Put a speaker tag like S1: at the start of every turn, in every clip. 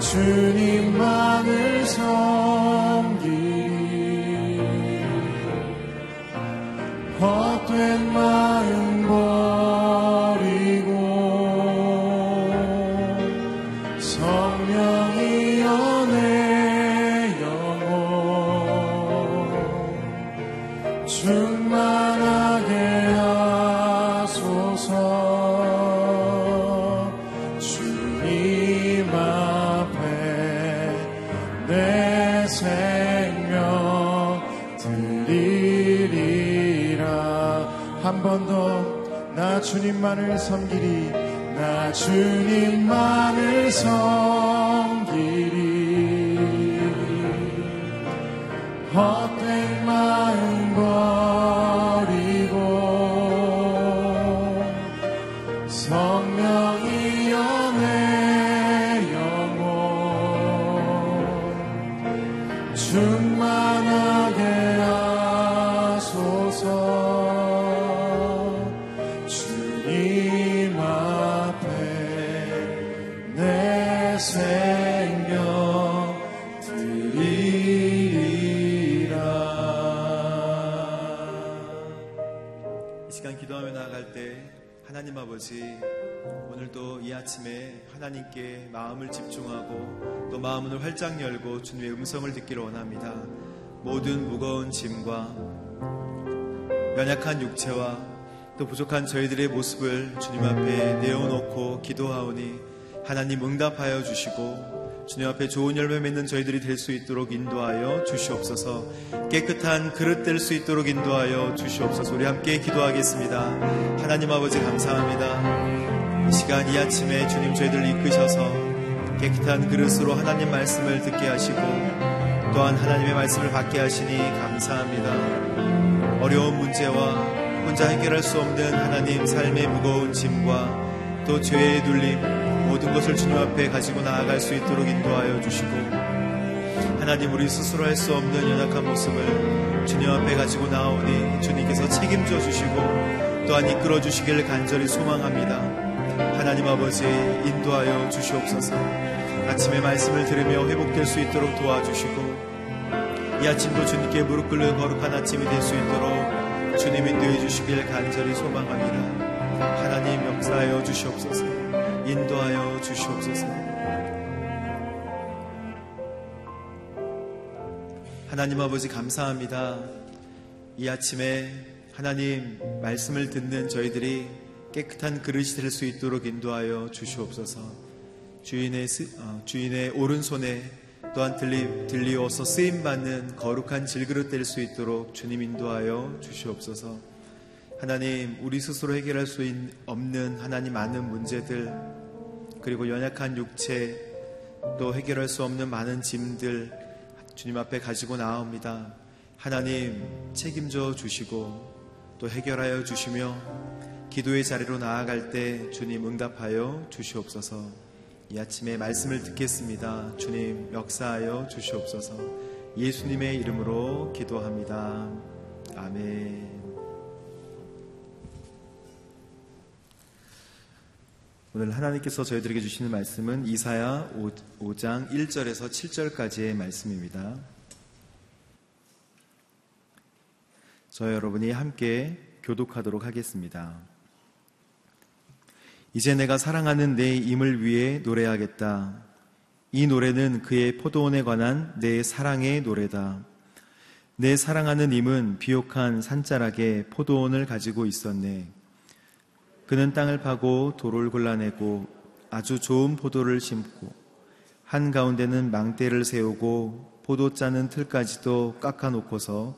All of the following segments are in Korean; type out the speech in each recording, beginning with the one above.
S1: 주님
S2: 열고 주님의 음성을 듣기를 원합니다. 모든 무거운 짐과 연약한 육체와 또 부족한 저희들의 모습을 주님 앞에 내어놓고 기도하오니 하나님 응답하여 주시고 주님 앞에 좋은 열매 맺는 저희들이 될 수 있도록 인도하여 주시옵소서 깨끗한 그릇 될 수 있도록 인도하여 주시옵소서 우리 함께 기도하겠습니다. 하나님 아버지 감사합니다. 이 시간 이 아침에 주님 저희들 이끄셔서 깨끗한 그릇으로 하나님 말씀을 듣게 하시고 또한 하나님의 말씀을 받게 하시니 감사합니다. 어려운 문제와 혼자 해결할 수 없는 하나님 삶의 무거운 짐과 또 죄의 눌림 모든 것을 주님 앞에 가지고 나아갈 수 있도록 인도하여 주시고 하나님 우리 스스로 할 수 없는 연약한 모습을 주님 앞에 가지고 나오니 주님께서 책임져 주시고 또한 이끌어 주시기를 간절히 소망합니다. 하나님 아버지 인도하여 주시옵소서 아침에 말씀을 들으며 회복될 수 있도록 도와주시고 이 아침도 주님께 무릎 꿇는 거룩한 아침이 될 수 있도록 주님 인도해 주시길 간절히 소망합니다. 하나님 역사하여 주시옵소서. 인도하여 주시옵소서. 하나님 아버지 감사합니다. 이 아침에 하나님 말씀을 듣는 저희들이 깨끗한 그릇이 될 수 있도록 인도하여 주시옵소서. 주인의 어, 주인의 오른손에 또한 들리, 들리어서 쓰임 받는 거룩한 질그릇 될 수 있도록 주님 인도하여 주시옵소서. 하나님 우리 스스로 해결할 수 없는 하나님 많은 문제들 그리고 연약한 육체 또 해결할 수 없는 많은 짐들 주님 앞에 가지고 나옵니다. 하나님 책임져 주시고 또 해결하여 주시며 기도의 자리로 나아갈 때 주님 응답하여 주시옵소서. 이 아침에 말씀을 듣겠습니다. 주님 역사하여 주시옵소서. 예수님의 이름으로 기도합니다. 아멘. 오늘 하나님께서 저희들에게 주시는 말씀은 이사야 5, 장 1절에서 7절까지의 말씀입니다. 저 여러분이 함께 교독하도록 하겠습니다. 이제 내가 사랑하는 내 임을 위해 노래하겠다. 이 노래는 그의 포도원에 관한 내 사랑의 노래다. 내 사랑하는 임은 비옥한 산자락에 포도원을 가지고 있었네. 그는 땅을 파고 돌을 골라내고 아주 좋은 포도를 심고 한 가운데는 망대를 세우고 포도 짜는 틀까지도 깎아 놓고서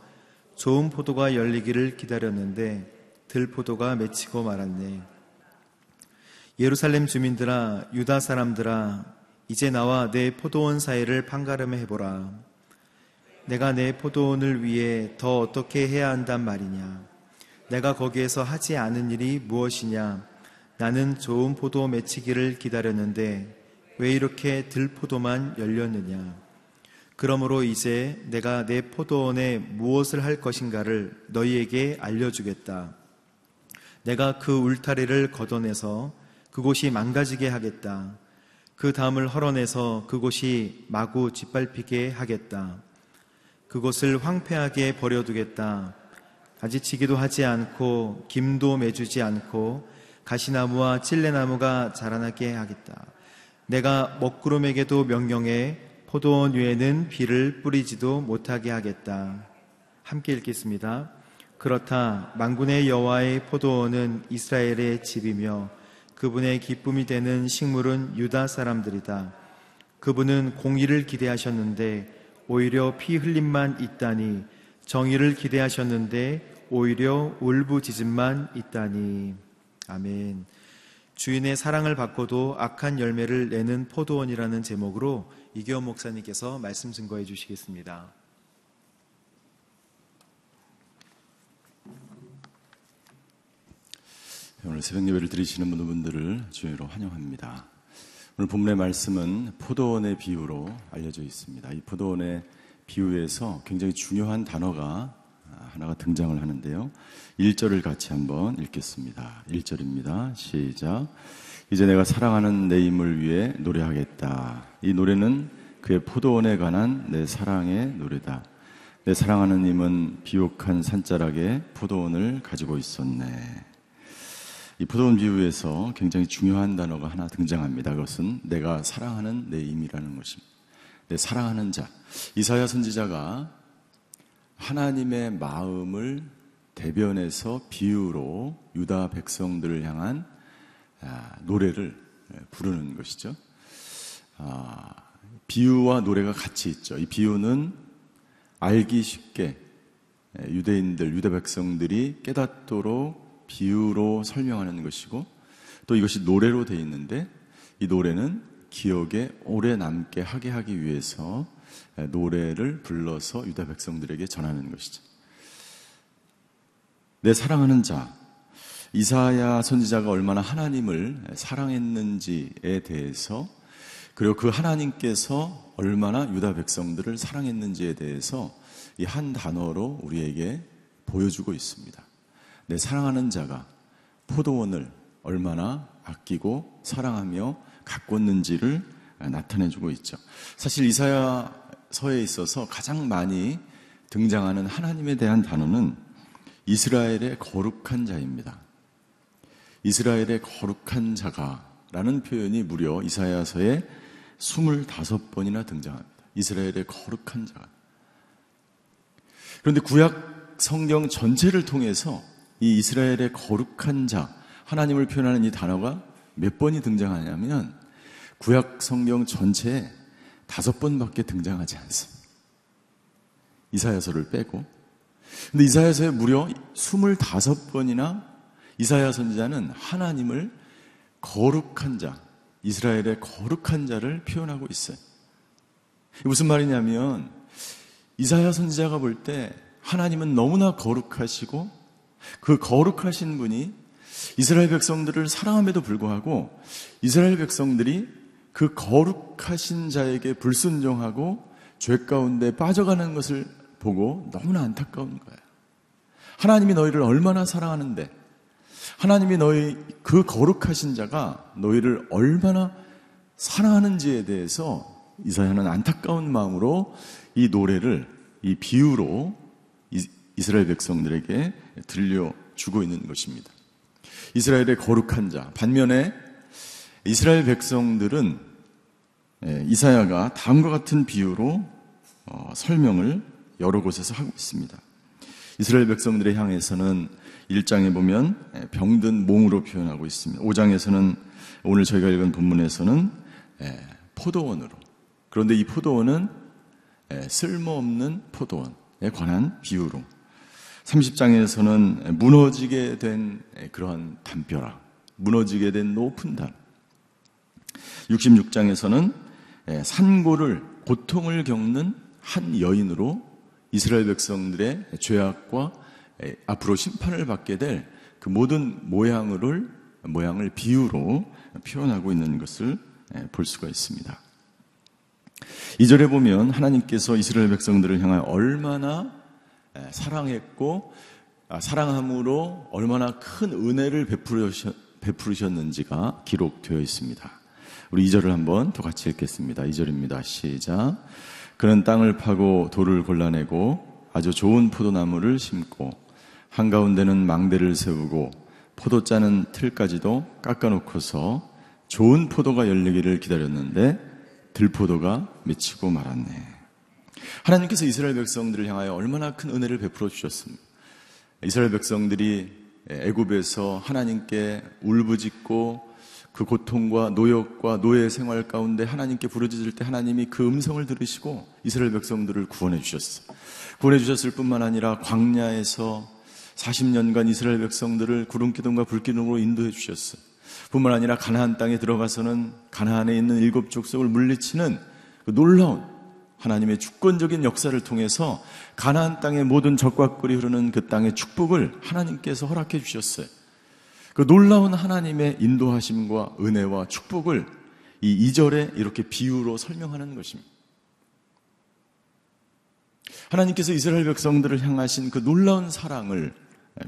S2: 좋은 포도가 열리기를 기다렸는데 들포도가 맺히고 말았네. 예루살렘 주민들아, 유다 사람들아, 이제 나와 내 포도원 사이를 판가름해 해보라. 내가 내 포도원을 위해 더 어떻게 해야 한단 말이냐. 내가 거기에서 하지 않은 일이 무엇이냐? 나는 좋은 포도 맺히기를 기다렸는데 왜 이렇게 들포도만 열렸느냐? 그러므로 이제 내가 내 포도원에 무엇을 할 것인가를 너희에게 알려주겠다. 내가 그 울타리를 걷어내서 그곳이 망가지게 하겠다. 그 담을 헐어내서 그곳이 마구 짓밟히게 하겠다. 그곳을 황폐하게 버려두겠다. 가지치기도 하지 않고 김도 매주지 않고 가시나무와 찔레나무가 자라나게 하겠다. 내가 먹구름에게도 명령해 포도원 위에는 비를 뿌리지도 못하게 하겠다. 함께 읽겠습니다. 그렇다. 망군의 여호와의 포도원은 이스라엘의 집이며 그분의 기쁨이 되는 식물은 유다 사람들이다. 그분은 공의를 기대하셨는데 오히려 피 흘림만 있다니 정의를 기대하셨는데 오히려 울부짖음만 있다니. 아멘. 주인의 사랑을 받고도 악한 열매를 내는 포도원이라는 제목으로 이기원 목사님께서 말씀 증거해 주시겠습니다.
S3: 오늘 새벽 예배를 드리시는 분들을 주의로 환영합니다. 오늘 본문의 말씀은 포도원의 비유로 알려져 있습니다. 이 포도원에 비유에서 굉장히 중요한 단어가 하나가 등장을 하는데요. 1절을 같이 한번 읽겠습니다. 1절입니다. 시작. 이제 내가 사랑하는 내 임을 위해 노래하겠다. 이 노래는 그의 포도원에 관한 내 사랑의 노래다. 내 사랑하는 님은 비옥한 산자락에 포도원을 가지고 있었네. 이 포도원 비유에서 굉장히 중요한 단어가 하나 등장합니다. 그것은 내가 사랑하는 내 임이라는 것입니다. 내 사랑하는 자. 이사야 선지자가 하나님의 마음을 대변해서 비유로 유다 백성들을 향한 아, 노래를 부르는 것이죠. 아, 비유와 노래가 같이 있죠. 이 비유는 알기 쉽게 유대인들, 유대 백성들이 깨닫도록 비유로 설명하는 것이고 또 이것이 노래로 되어 있는데 이 노래는 기억에 오래 남게 하게 하기 위해서 노래를 불러서 유다 백성들에게 전하는 것이죠. 내 사랑하는 자, 이사야 선지자가 얼마나 하나님을 사랑했는지에 대해서 그리고 그 하나님께서 얼마나 유다 백성들을 사랑했는지에 대해서 이 한 단어로 우리에게 보여주고 있습니다. 내 사랑하는 자가 포도원을 얼마나 아끼고 사랑하며 가꿨는지를 나타내주고 있죠. 사실 이사야서에 있어서 가장 많이 등장하는 하나님에 대한 단어는 이스라엘의 거룩한 자입니다. 이스라엘의 거룩한 자가라는 표현이 무려 이사야서에 25번이나 등장합니다. 이스라엘의 거룩한 자가. 그런데 구약 성경 전체를 통해서 이 이스라엘의 거룩한 자, 하나님을 표현하는 이 단어가 몇 번이 등장하냐면 구약 성경 전체에 다섯 번밖에 등장하지 않습니다. 이사야서를 빼고. 근데 이사야서에 무려 25번이나 이사야 선지자는 하나님을 거룩한 자, 이스라엘의 거룩한 자를 표현하고 있어요. 무슨 말이냐면 이사야 선지자가 볼 때 하나님은 너무나 거룩하시고 그 거룩하신 분이 이스라엘 백성들을 사랑함에도 불구하고 이스라엘 백성들이 그 거룩하신 자에게 불순종하고 죄 가운데 빠져가는 것을 보고 너무나 안타까운 거예요. 하나님이 너희를 얼마나 사랑하는데 하나님이 너희 그 거룩하신 자가 너희를 얼마나 사랑하는지에 대해서 이사야는 안타까운 마음으로 이 노래를 이 비유로 이스라엘 백성들에게 들려주고 있는 것입니다. 이스라엘의 거룩한 자. 반면에 이스라엘 백성들은 예, 이사야가 다음과 같은 비유로 어, 설명을 여러 곳에서 하고 있습니다. 이스라엘 백성들의 향해서는 1장에 보면 예, 병든 몽으로 표현하고 있습니다. 5장에서는 오늘 저희가 읽은 본문에서는 예, 포도원으로. 그런데 이 포도원은 쓸모없는 포도원에 관한 비유로 30장에서는 무너지게 된 그러한 담벼락, 무너지게 된 높은 담. 66장에서는 산고를 고통을 겪는 한 여인으로 이스라엘 백성들의 죄악과 앞으로 심판을 받게 될 그 모든 모양을 모양을 비유로 표현하고 있는 것을 볼 수가 있습니다. 이절에 보면 하나님께서 이스라엘 백성들을 향하여 얼마나 예, 사랑했고 아, 사랑함으로 얼마나 큰 은혜를 베푸르셨는지가 기록되어 있습니다. 우리 2절을 한번 더 같이 읽겠습니다. 2절입니다. 시작. 그는 땅을 파고 돌을 골라내고 아주 좋은 포도나무를 심고 한가운데는 망대를 세우고 포도 짜는 틀까지도 깎아놓고서 좋은 포도가 열리기를 기다렸는데 들포도가 미치고 말았네. 하나님께서 이스라엘 백성들을 향하여 얼마나 큰 은혜를 베풀어 주셨습니까? 이스라엘 백성들이 애굽에서 하나님께 울부짖고 그 고통과 노역과 노예 생활 가운데 하나님께 부르짖을 때 하나님이 그 음성을 들으시고 이스라엘 백성들을 구원해 주셨어요. 구원해 주셨을 뿐만 아니라 광야에서 40년간 이스라엘 백성들을 구름 기둥과 불 기둥으로 인도해 주셨어요. 뿐만 아니라 가나안 땅에 들어가서는 가나안에 있는 일곱 족속을 물리치는 그 놀라운 하나님의 주권적인 역사를 통해서 가나안 땅의 모든 적과 꿀이 흐르는 그 땅의 축복을 하나님께서 허락해 주셨어요. 그 놀라운 하나님의 인도하심과 은혜와 축복을 이 2절에 이렇게 비유로 설명하는 것입니다. 하나님께서 이스라엘 백성들을 향하신 그 놀라운 사랑을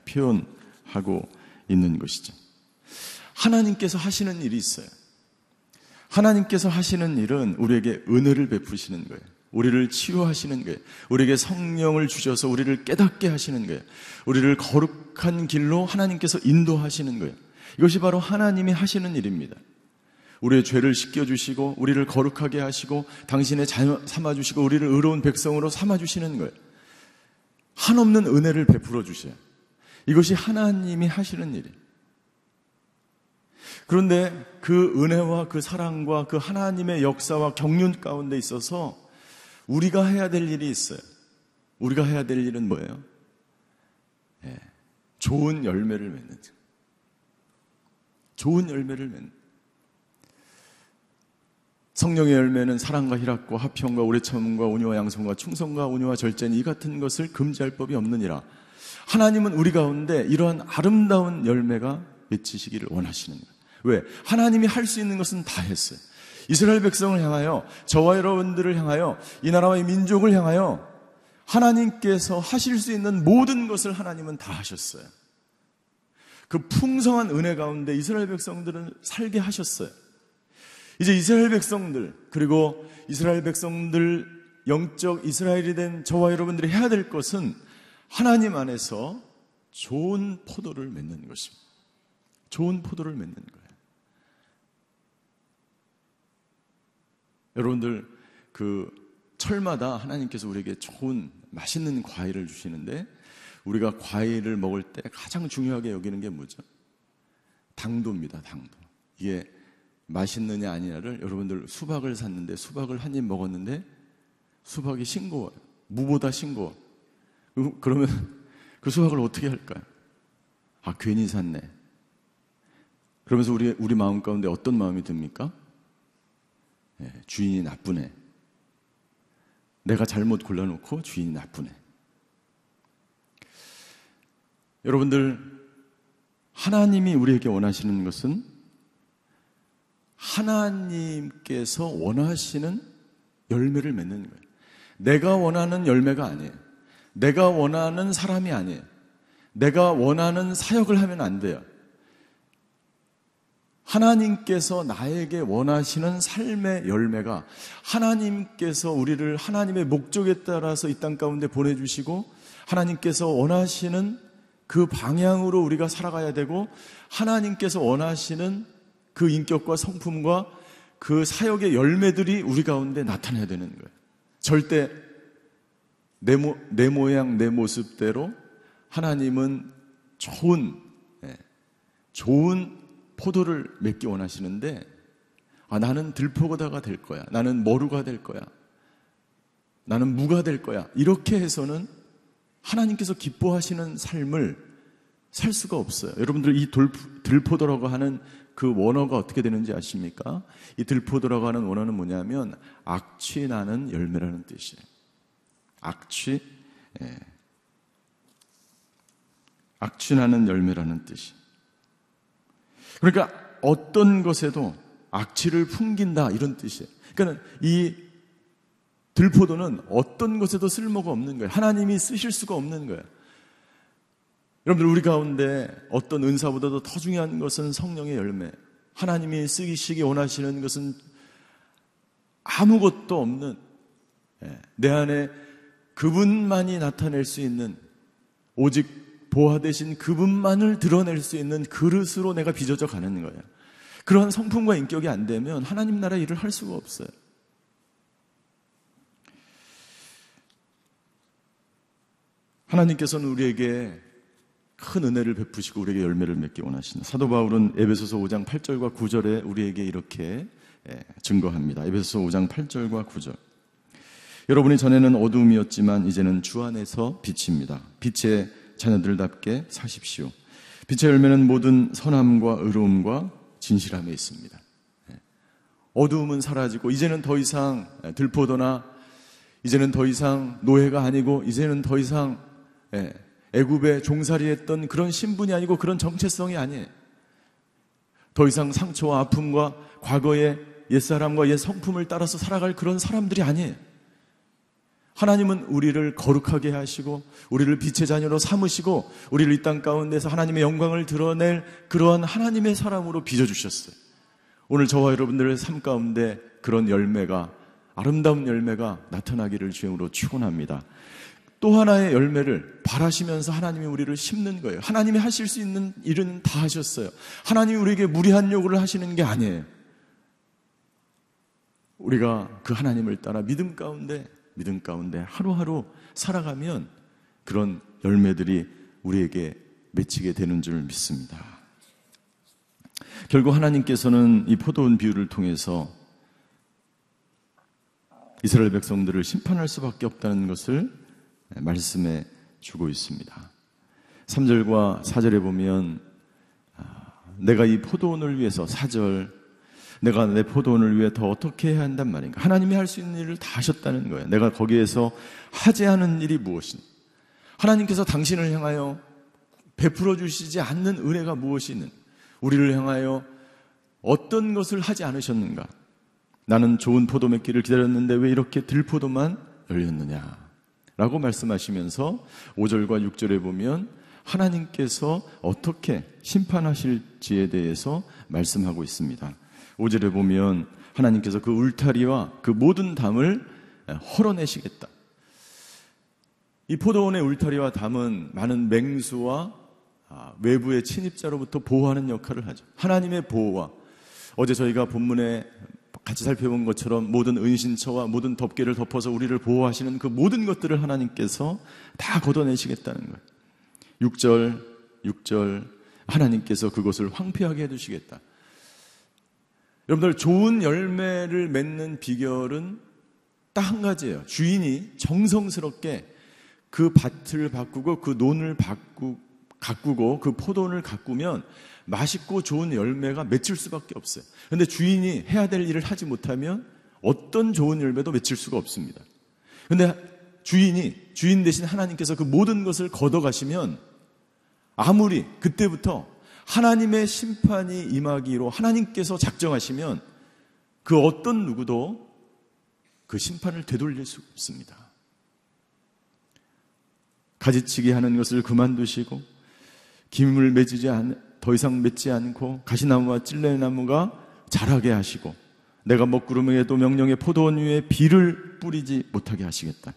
S3: 표현하고 있는 것이죠. 하나님께서 하시는 일이 있어요. 하나님께서 하시는 일은 우리에게 은혜를 베푸시는 거예요. 우리를 치유하시는 거예요. 우리에게 성령을 주셔서 우리를 깨닫게 하시는 거예요. 우리를 거룩한 길로 하나님께서 인도하시는 거예요. 이것이 바로 하나님이 하시는 일입니다. 우리의 죄를 씻겨주시고, 우리를 거룩하게 하시고, 당신의 자녀 삼아주시고, 우리를 의로운 백성으로 삼아주시는 거예요. 한없는 은혜를 베풀어 주셔요. 이것이 하나님이 하시는 일이에요. 그런데 그 은혜와 그 사랑과 그 하나님의 역사와 경륜 가운데 있어서 우리가 해야 될 일이 있어요. 우리가 해야 될 일은 뭐예요? 예, 좋은 열매를 맺는 것. 좋은 열매를 맺는. 성령의 열매는 사랑과 희락과 화평과 오래 참음과 온유와 양성과 충성과 온유와 절제는 이 같은 것을 금지할 법이 없느니라. 하나님은 우리 가운데 이러한 아름다운 열매가 맺히시기를 원하시는 거예요. 왜? 하나님이 할 수 있는 것은 다 했어요. 이스라엘 백성을 향하여 저와 여러분들을 향하여 이 나라와 이 민족을 향하여 하나님께서 하실 수 있는 모든 것을 하나님은 다 하셨어요. 그 풍성한 은혜 가운데 이스라엘 백성들은 살게 하셨어요. 이제 이스라엘 백성들 그리고 이스라엘 백성들 영적 이스라엘이 된 저와 여러분들이 해야 될 것은 하나님 안에서 좋은 포도를 맺는 것입니다. 좋은 포도를 맺는 거예요. 여러분들 그 철마다 하나님께서 우리에게 좋은 맛있는 과일을 주시는데 우리가 과일을 먹을 때 가장 중요하게 여기는 게 뭐죠? 당도입니다, 당도. 이게 맛있느냐 아니냐를 여러분들 수박을 샀는데 수박을 한 입 먹었는데 수박이 싱거워요. 무보다 싱거워. 그러면 그 수박을 어떻게 할까요? 아, 괜히 샀네. 그러면서 우리, 우리 마음 가운데 어떤 마음이 듭니까? 예, 주인이 나쁘네. 내가 잘못 골라놓고 주인이 나쁘네. 여러분들, 하나님이 우리에게 원하시는 것은 하나님께서 원하시는 열매를 맺는 거예요. 내가 원하는 열매가 아니에요. 내가 원하는 사람이 아니에요. 내가 원하는 사역을 하면 안 돼요. 하나님께서 나에게 원하시는 삶의 열매가 하나님께서 우리를 하나님의 목적에 따라서 이 땅 가운데 보내주시고 하나님께서 원하시는 그 방향으로 우리가 살아가야 되고 하나님께서 원하시는 그 인격과 성품과 그 사역의 열매들이 우리 가운데 나타나야 되는 거예요. 절대 내, 모, 내 모양, 내 모습대로 하나님은 좋은, 예, 좋은 포도를 맺기 원하시는데, 아, 나는 들포고다가 될 거야. 나는 머루가 될 거야. 나는 무가 될 거야. 이렇게 해서는 하나님께서 기뻐하시는 삶을 살 수가 없어요. 여러분들 이 돌, 들포도라고 하는 그 원어가 어떻게 되는지 아십니까? 이 들포도라고 하는 원어는 뭐냐면 악취 나는 열매라는 뜻이에요. 악취, 예. 악취 나는 열매라는 뜻이. 그러니까 어떤 것에도 악취를 풍긴다 이런 뜻이에요. 그러니까 이 들포도는 어떤 것에도 쓸모가 없는 거예요. 하나님이 쓰실 수가 없는 거예요. 여러분들 우리 가운데 어떤 은사보다도 더 중요한 것은 성령의 열매. 하나님이 쓰시기 원하시는 것은 아무것도 없는 예, 내 안에 그분만이 나타낼 수 있는 오직 보아 대신 그분만을 드러낼 수 있는 그릇으로 내가 빚어져 가는 거예요. 그러한 성품과 인격이 안 되면 하나님 나라 일을 할 수가 없어요. 하나님께서는 우리에게 큰 은혜를 베푸시고 우리에게 열매를 맺기 원하시는 사도 바울은 에베소서 5장 8절과 9절에 우리에게 이렇게 예, 증거합니다. 에베소서 5장 8절과 9절. 여러분이 전에는 어둠이었지만 이제는 주 안에서 빛입니다. 빛의 자녀들답게 사십시오. 빛의 열매는 모든 선함과 의로움과 진실함에 있습니다. 예. 어두움은 사라지고 이제는 더 이상 들포도나 이제는 더 이상 노예가 아니고 이제는 더 이상 예, 애굽에 종살이했던 그런 신분이 아니고 그런 정체성이 아니에요. 더 이상 상처와 아픔과 과거의 옛사람과 옛 성품을 따라서 살아갈 그런 사람들이 아니에요. 하나님은 우리를 거룩하게 하시고 우리를 빛의 자녀로 삼으시고 우리를 이 땅 가운데서 하나님의 영광을 드러낼 그러한 하나님의 사람으로 빚어 주셨어요. 오늘 저와 여러분들의 삶 가운데 그런 열매가 아름다운 열매가 나타나기를 주임으로 축원합니다. 또 하나의 열매를 바라시면서 하나님이 우리를 심는 거예요. 하나님이 하실 수 있는 일은 다 하셨어요. 하나님이 우리에게 무리한 요구를 하시는 게 아니에요. 우리가 그 하나님을 따라 믿음 가운데 믿음 가운데 하루하루 살아가면 그런 열매들이 우리에게 맺히게 되는 줄 믿습니다. 결국 하나님께서는 이 포도원 비유를 통해서 이스라엘 백성들을 심판할 수밖에 없다는 것을 말씀해 주고 있습니다. 3절과 4절에 보면 아, 내가 이 포도원을 위해서 4절 내가 내 포도원을 위해 더 어떻게 해야 한단 말인가? 하나님이 할 수 있는 일을 다 하셨다는 거예요. 내가 거기에서 하지 않은 일이 무엇인? 하나님께서 당신을 향하여 베풀어 주시지 않는 은혜가 무엇이는? 우리를 향하여 어떤 것을 하지 않으셨는가? 나는 좋은 포도 맺기를 기다렸는데 왜 이렇게 들포도만 열렸느냐? 라고 말씀하시면서 5절과 6절에 보면 하나님께서 어떻게 심판하실지에 대해서 말씀하고 있습니다. 5절에 보면 하나님께서 그 울타리와 그 모든 담을 헐어내시겠다. 이 포도원의 울타리와 담은 많은 맹수와 아, 외부의 침입자로부터 보호하는 역할을 하죠. 하나님의 보호와 어제 저희가 본문에 같이 살펴본 것처럼 모든 은신처와 모든 덮개를 덮어서 우리를 보호하시는 그 모든 것들을 하나님께서 다 걷어내시겠다는 거예요. 6절, 6절, 하나님께서 그것을 황폐하게 해두시겠다. 여러분들 좋은 열매를 맺는 비결은 딱 한 가지예요. 주인이 정성스럽게 그 밭을 바꾸고 그 논을 바꾸, 가꾸고 그 포도원을 가꾸면 맛있고 좋은 열매가 맺힐 수밖에 없어요. 근데 주인이 해야 될 일을 하지 못하면 어떤 좋은 열매도 맺힐 수가 없습니다. 근데 주인이, 주인 대신 하나님께서 그 모든 것을 걷어가시면 아무리 그때부터 하나님의 심판이 임하기로 하나님께서 작정하시면 그 어떤 누구도 그 심판을 되돌릴 수 없습니다. 가지치기 하는 것을 그만두시고 김을 맺지 않, 더 이상 맺지 않고 가시나무와 찔레나무가 자라게 하시고 내가 먹구름 에도 명령의 포도원 위에 비를 뿌리지 못하게 하시겠다.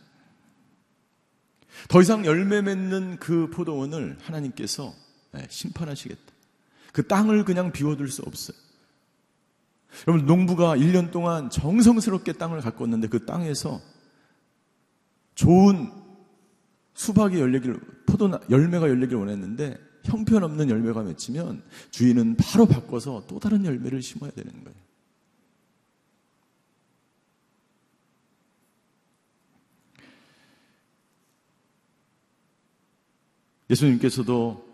S3: 더 이상 열매 맺는 그 포도원을 하나님께서 네, 심판하시겠다. 그 땅을 그냥 비워둘 수 없어요. 여러분, 농부가 1년 동안 정성스럽게 땅을 가꿨는데 그 땅에서 좋은 수박이 열리길, 포도 열매가 열리길 원했는데 형편없는 열매가 맺히면 주인은 바로 바꿔서 또 다른 열매를 심어야 되는 거예요. 예수님께서도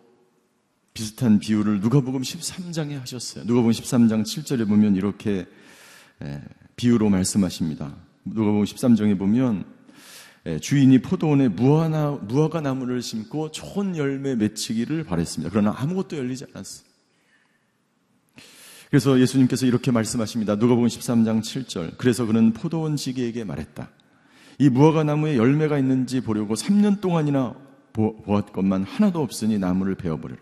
S3: 비슷한 비유를 누가복음 13장에 하셨어요. 누가복음 13장 7절에 보면 이렇게 비유로 말씀하십니다. 누가복음 13장에 보면 주인이 포도원에 무화나, 무화과 나무를 심고 좋은 열매 맺히기를 바랬습니다. 그러나 아무것도 열리지 않았어요. 그래서 예수님께서 이렇게 말씀하십니다. 누가복음 13장 7절. 그래서 그는 포도원 지기에게 말했다. 이 무화과 나무에 열매가 있는지 보려고 3년 동안이나 보았건만 하나도 없으니 나무를 베어버리라.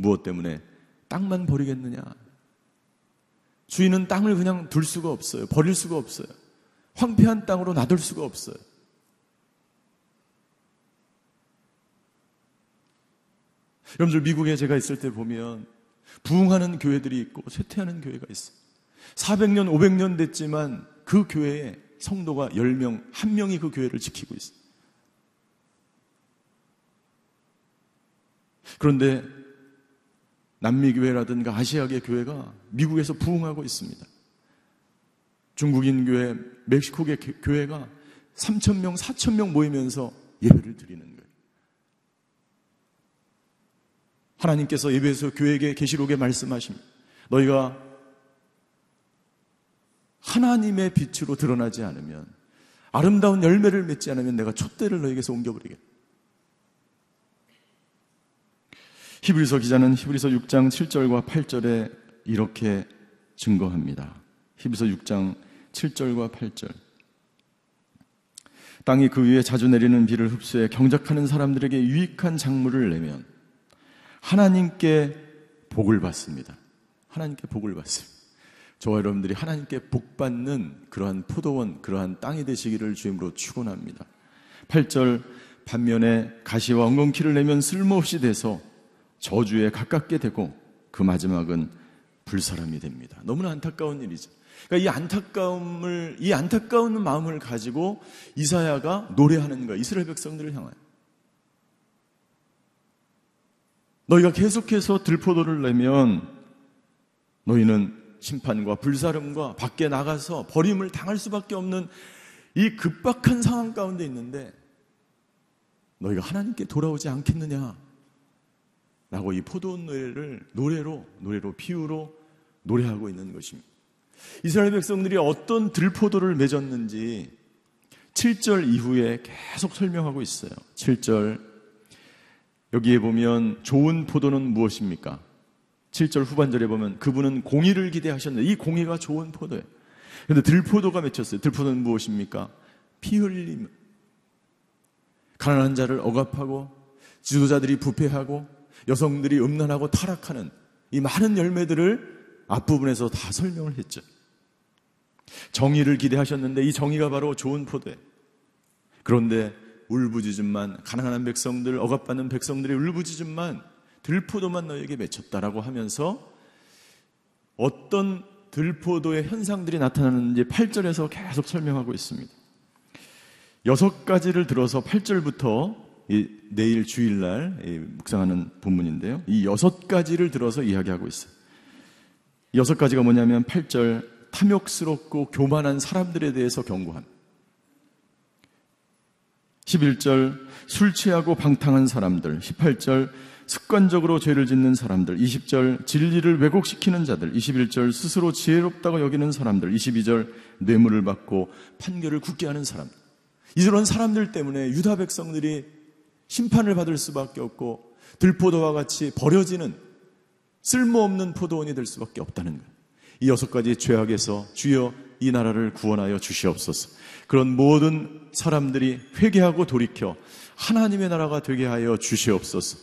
S3: 무엇 때문에 땅만 버리겠느냐? 주인은 땅을 그냥 둘 수가 없어요. 버릴 수가 없어요. 황폐한 땅으로 놔둘 수가 없어요. 여러분들 미국에 제가 있을 때 보면 부흥하는 교회들이 있고 쇠퇴하는 교회가 있어요. 400년, 500년 됐지만 그 교회에 성도가 10명, 한 명이 그 교회를 지키고 있어요. 그런데 남미 교회라든가 아시아계 교회가 미국에서 부흥하고 있습니다. 중국인 교회, 멕시코계 교회가 3천 명, 4천 명 모이면서 예배를 드리는 거예요. 하나님께서 예배에서 교회에게 계시록에 말씀하십니다. 너희가 하나님의 빛으로 드러나지 않으면 아름다운 열매를 맺지 않으면 내가 촛대를 너에게서 옮겨버리겠다. 히브리서 기자는 히브리서 6장 7절과 8절에 이렇게 증거합니다. 히브리서 6장 7절과 8절. 땅이 그 위에 자주 내리는 비를 흡수해 경작하는 사람들에게 유익한 작물을 내면 하나님께 복을 받습니다. 하나님께 복을 받습니다. 저와 여러분들이 하나님께 복 받는 그러한 포도원, 그러한 땅이 되시기를 주임으로 축원합니다. 8절 반면에 가시와 엉겅퀴를 내면 쓸모없이 돼서 저주에 가깝게 되고 그 마지막은 불사람이 됩니다. 너무나 안타까운 일이죠. 그러니까 이 안타까움을 이 안타까운 마음을 가지고 이사야가 노래하는 거야. 이스라엘 백성들을 향하여. 너희가 계속해서 들포도를 내면 너희는 심판과 불사름과 밖에 나가서 버림을 당할 수밖에 없는 이 급박한 상황 가운데 있는데 너희가 하나님께 돌아오지 않겠느냐? 라고 이 포도원 노래를 노래로, 노래로, 비유로 노래하고 있는 것입니다. 이스라엘 백성들이 어떤 들포도를 맺었는지 7절 이후에 계속 설명하고 있어요. 7절. 여기에 보면 좋은 포도는 무엇입니까? 7절 후반절에 보면 그분은 공의를 기대하셨는데 이 공의가 좋은 포도예요. 근데 들포도가 맺혔어요. 들포도는 무엇입니까? 피 흘림. 가난한 자를 억압하고 지도자들이 부패하고 여성들이 음란하고 타락하는 이 많은 열매들을 앞부분에서 다 설명을 했죠. 정의를 기대하셨는데 이 정의가 바로 좋은 포도예요. 그런데 울부짖음만 가난한 백성들 억압받는 백성들의 울부짖음만 들포도만 너에게 맺혔다라고 하면서 어떤 들포도의 현상들이 나타나는지 8절에서 계속 설명하고 있습니다. 여섯 가지를 들어서 8절부터 내일 주일날 묵상하는 본문인데요. 이 여섯 가지를 들어서 이야기하고 있어요. 여섯 가지가 뭐냐면 8절 탐욕스럽고 교만한 사람들에 대해서 경고함. 11절 술 취하고 방탕한 사람들. 18절 습관적으로 죄를 짓는 사람들. 20절 진리를 왜곡시키는 자들. 21절 스스로 지혜롭다고 여기는 사람들. 22절 뇌물을 받고 판결을 굳게 하는 사람들. 이런 사람들 때문에 유다 백성들이 심판을 받을 수밖에 없고 들포도와 같이 버려지는 쓸모없는 포도원이 될 수밖에 없다는 거예요. 이 여섯 가지 죄악에서 주여 이 나라를 구원하여 주시옵소서. 그런 모든 사람들이 회개하고 돌이켜 하나님의 나라가 되게 하여 주시옵소서.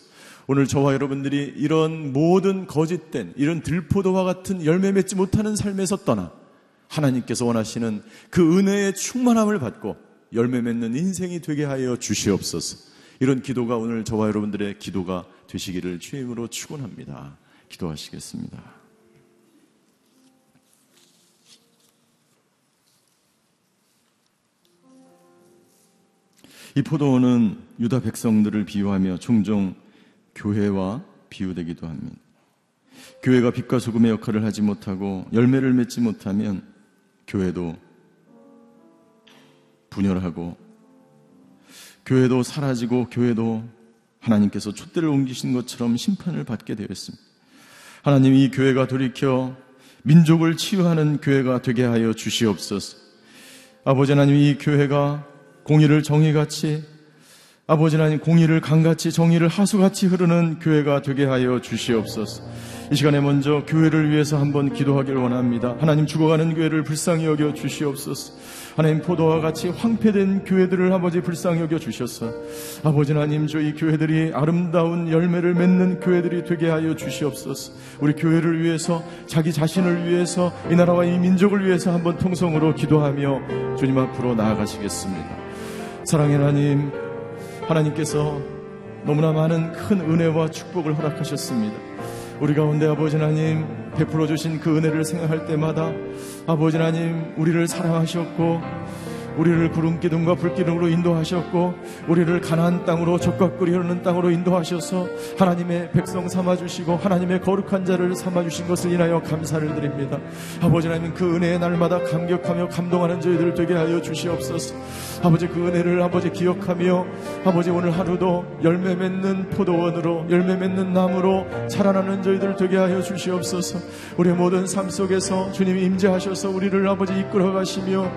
S3: 오늘 저와 여러분들이 이런 모든 거짓된 이런 들포도와 같은 열매 맺지 못하는 삶에서 떠나 하나님께서 원하시는 그 은혜의 충만함을 받고 열매 맺는 인생이 되게 하여 주시옵소서. 이런 기도가 오늘 저와 여러분들의 기도가 되시기를 주임으로 축원합니다. 기도하시겠습니다. 이 포도원은 유다 백성들을 비유하며 종종 교회와 비유되기도 합니다. 교회가 빛과 소금의 역할을 하지 못하고 열매를 맺지 못하면 교회도 분열하고 교회도 사라지고 교회도 하나님께서 촛대를 옮기신 것처럼 심판을 받게 되었습니다. 하나님 이 교회가 돌이켜 민족을 치유하는 교회가 되게 하여 주시옵소서. 아버지 하나님 이 교회가 공의를 정의같이 아버지 하나님 공의를 강같이 정의를 하수같이 흐르는 교회가 되게 하여 주시옵소서. 이 시간에 먼저 교회를 위해서 한번 기도하길 원합니다. 하나님 죽어가는 교회를 불쌍히 여겨 주시옵소서. 하나님 포도와 같이 황폐된 교회들을 아버지 불쌍히 여겨 주셨어. 아버지 하나님 저희 교회들이 아름다운 열매를 맺는 교회들이 되게 하여 주시옵소서. 우리 교회를 위해서 자기 자신을 위해서 이 나라와 이 민족을 위해서 한번 통성으로 기도하며 주님 앞으로 나아가시겠습니다. 사랑의 하나님, 하나님께서 너무나 많은 큰 은혜와 축복을 허락하셨습니다. 우리 가운데 아버지 하나님 베풀어 주신 그 은혜를 생각할 때마다 아버지 하나님 우리를 사랑하셨고 우리를 구름 기둥과 불 기둥으로 인도하셨고 우리를 가나안 땅으로 적과 꿀이 흐르는 땅으로 인도하셔서 하나님의 백성 삼아 주시고 하나님의 거룩한 자를 삼아 주신 것을 인하여 감사를 드립니다. 아버지 하나님 그 은혜의 날마다 감격하며 감동하는 저희들 되게 하여 주시옵소서. 아버지 그 은혜를 아버지 기억하며 아버지 오늘 하루도 열매 맺는 포도원으로 열매 맺는 나무로 자라나는 저희들 되게 하여 주시옵소서. 우리의 모든 삶 속에서 주님이 임재하셔서 우리를 아버지 이끌어 가시며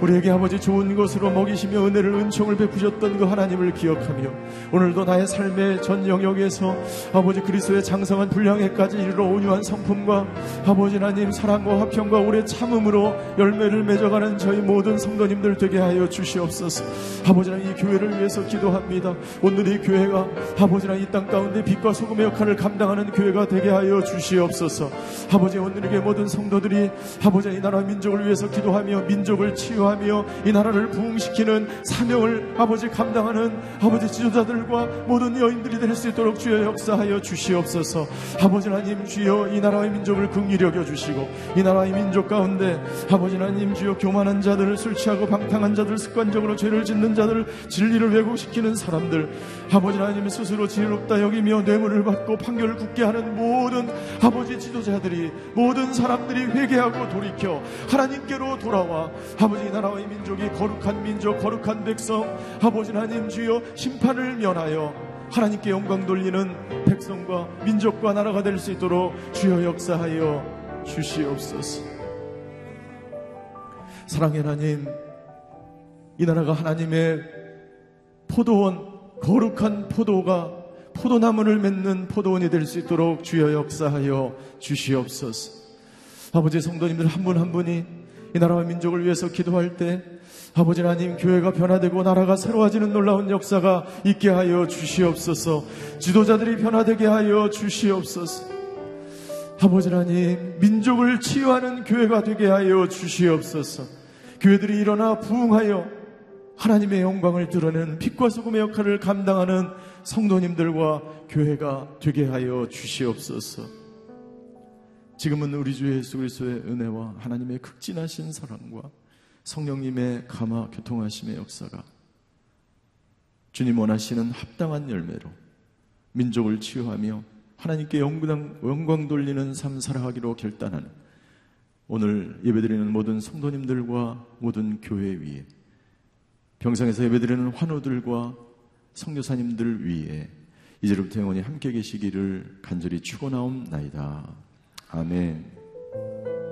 S3: 우리에게 아버지 좋은 것으로 먹이시며 은혜를 은총을 베푸셨던 그 하나님을 기억하며 오늘도 나의 삶의 전 영역에서 아버지 그리스도의 장성한 분량에까지 이르러 온유한 성품과 아버지 하나님 사랑과 화평과 오래 참음으로 열매를 맺어가는 저희 모든 성도님들 되게 하여 주시옵소서. 아버지 하나님 이 교회를 위해서 기도합니다. 오늘 이 교회가 아버지 하나님 이 땅 가운데 빛과 소금의 역할을 감당하는 교회가 되게 하여 주시옵소서. 아버지 오늘에게 모든 성도들이 아버지 이 나라 민족을 위해서 기도하며 민족을 치유하며 이 나라를 부흥시키는 사명을 아버지 감당하는 아버지 지도자들과 모든 여인들이 될 수 있도록 주여 역사하여 주시옵소서. 아버지 하나님 주여 이 나라의 민족을 긍휼히 여겨 주시고 이 나라의 민족 가운데 아버지 하나님 주여 교만한 자들을 술 취하고 방탕한 자들 습관적으로 죄를 짓는 자들 진리를 왜곡시키는 사람들 아버지 하나님 스스로 지혜롭다 여기며 뇌물을 받고 판결을 굳게 하는 모든 아버지 지도자들이 모든 사람들이 회개하고 돌이켜 하나님께로 돌아와 아버지 이 나라의 민족 이 거룩한 민족 거룩한 백성 아버지 하나님 주여 심판을 면하여 하나님께 영광 돌리는 백성과 민족과 나라가 될 수 있도록 주여 역사하여 주시옵소서. 사랑의 하나님, 이 나라가 하나님의 포도원, 거룩한 포도가 포도나무를 맺는 포도원이 될 수 있도록 주여 역사하여 주시옵소서. 아버지 성도님들 한 분한 분이 이 나라와 민족을 위해서 기도할 때 아버지 하나님 교회가 변화되고 나라가 새로워지는 놀라운 역사가 있게 하여 주시옵소서. 지도자들이 변화되게 하여 주시옵소서. 아버지 하나님 민족을 치유하는 교회가 되게 하여 주시옵소서. 교회들이 일어나 부흥하여 하나님의 영광을 드러내는 빛과 소금의 역할을 감당하는 성도님들과 교회가 되게 하여 주시옵소서. 지금은 우리 주 예수 그리스도의 은혜와 하나님의 극진하신 사랑과 성령님의 감화 교통하심의 역사가 주님 원하시는 합당한 열매로 민족을 치유하며 하나님께 영광, 영광 돌리는 삶 살아가기로 결단하는 오늘 예배드리는 모든 성도님들과 모든 교회 위에 병상에서 예배드리는 환우들과 성교사님들 위에 이제부터 영원히 함께 계시기를 간절히 축원하옵나이다. 아멘.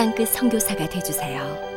S4: 땅끝 선교사가 되주세요.